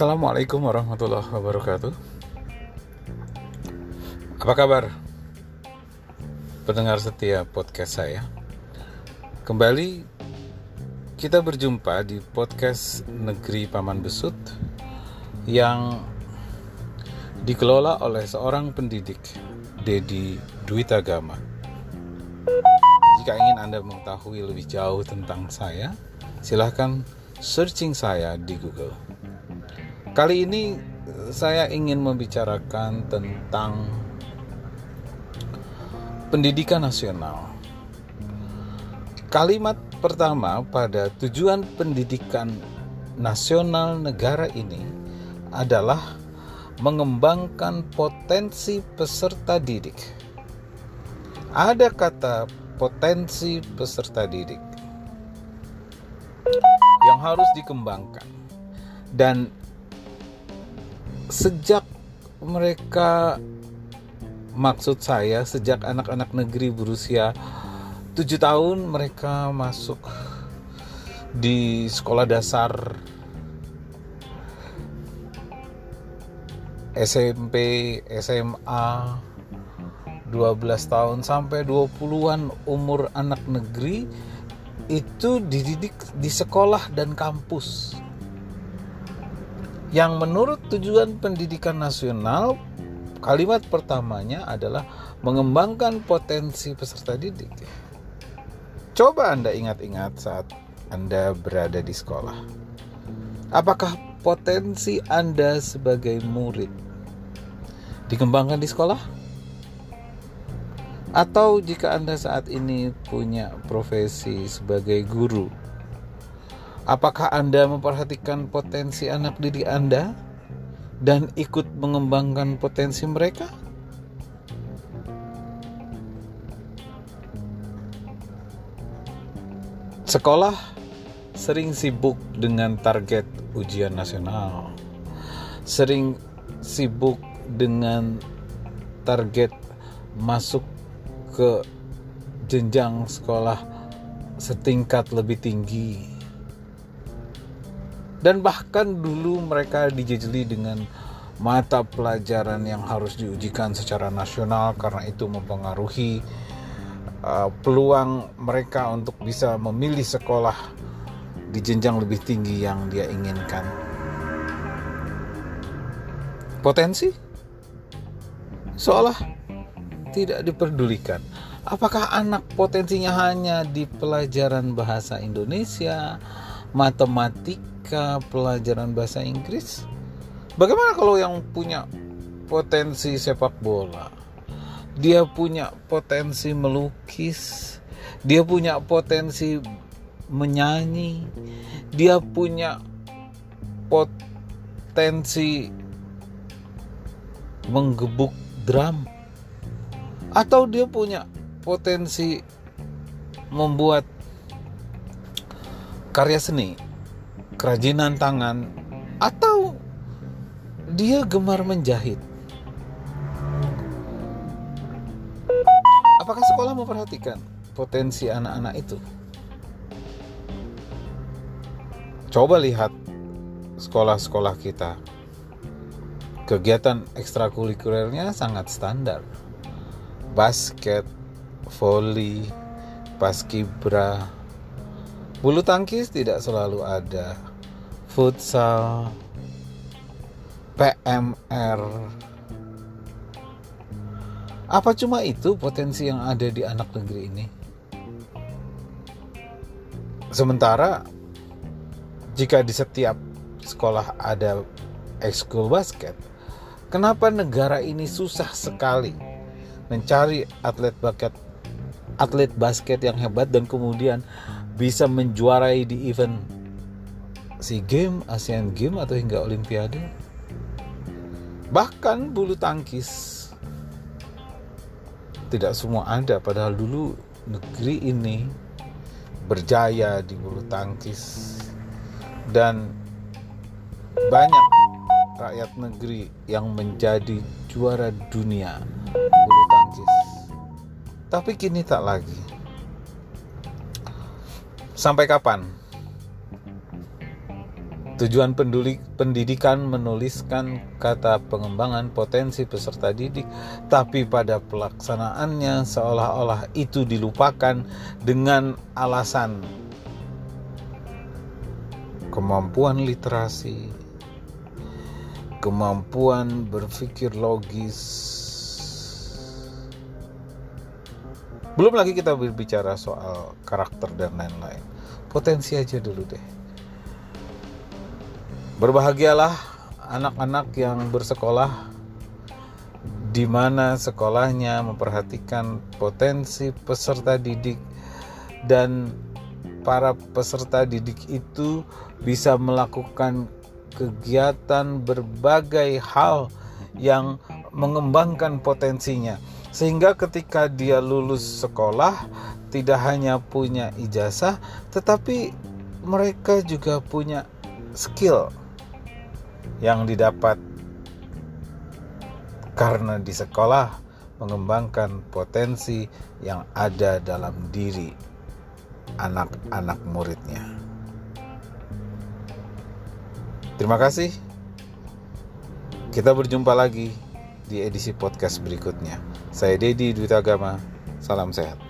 Assalamualaikum warahmatullahi wabarakatuh. Apa kabar? Pendengar setia podcast saya. Kembali kita berjumpa di podcast Negeri Paman Besut yang dikelola oleh seorang pendidik, Dedi Dwitagama. Jika ingin Anda mengetahui lebih jauh tentang saya, silahkan searching saya di Google. Kali ini saya ingin membicarakan tentang pendidikan nasional. Kalimat pertama pada tujuan pendidikan nasional negara ini adalah mengembangkan potensi peserta didik. Ada kata potensi peserta didik yang harus dikembangkan. Dan sejak mereka maksud saya sejak anak-anak negeri berusia 7 tahun mereka masuk di sekolah dasar SMP, SMA 12 tahun sampai 20-an umur anak negeri itu dididik di sekolah dan kampus. Yang menurut tujuan pendidikan nasional, kalimat pertamanya adalah mengembangkan potensi peserta didik. Coba Anda ingat-ingat saat Anda berada di sekolah. Apakah potensi Anda sebagai murid dikembangkan di sekolah? Atau jika Anda saat ini punya profesi sebagai guru, apakah Anda memperhatikan potensi anak didik Anda dan ikut mengembangkan potensi mereka? Sekolah sering sibuk dengan target ujian nasional, sering sibuk dengan target masuk ke jenjang sekolah setingkat lebih tinggi. Dan bahkan dulu mereka dijejeli dengan mata pelajaran yang harus diujikan secara nasional karena itu mempengaruhi uh, peluang mereka untuk bisa memilih sekolah di jenjang lebih tinggi yang dia inginkan. Potensi seolah tidak diperdulikan. Apakah anak potensinya hanya di pelajaran bahasa Indonesia, matematika, pelajaran bahasa Inggris? Bagaimana kalau yang punya potensi sepak bola? Dia punya potensi melukis, dia punya potensi menyanyi, dia punya potensi menggebuk drum atau dia punya potensi membuat karya seni, kerajinan tangan, atau dia gemar menjahit. Apakah sekolah memperhatikan potensi anak-anak itu? Coba lihat sekolah-sekolah kita. Kegiatan ekstrakurikulernya sangat standar basket, volley, paskibra. Bulu tangkis tidak selalu ada. Futsal, PMR. Apa cuma itu potensi yang ada di anak negeri ini? Sementara jika di setiap sekolah ada ekskul basket, kenapa negara ini susah sekali mencari atlet basket atlet basket yang hebat dan kemudian bisa menjuarai di event SEA Game, ASEAN Game atau hingga Olimpiade. Bahkan bulu tangkis tidak semua ada padahal dulu negeri ini berjaya di bulu tangkis dan banyak rakyat negeri yang menjadi juara dunia bulu tangkis. Tapi kini tak lagi. Sampai kapan? Tujuan penduli, pendidikan menuliskan kata pengembangan potensi peserta didik, tapi pada pelaksanaannya seolah-olah itu dilupakan dengan alasan kemampuan literasi, kemampuan berpikir logis. Belum lagi kita berbicara soal karakter dan lain-lain. Potensi aja dulu deh Berbahagialah anak-anak yang bersekolah di mana sekolahnya memperhatikan potensi peserta didik dan para peserta didik itu bisa melakukan kegiatan berbagai hal yang mengembangkan potensinya. Sehingga ketika dia lulus sekolah tidak hanya punya ijazah tetapi mereka juga punya skill yang didapat karena di sekolah mengembangkan potensi yang ada dalam diri anak-anak muridnya. Terima kasih. Kita berjumpa lagi di edisi podcast berikutnya. Saya Dedi Dwi Agama. Salam sehat.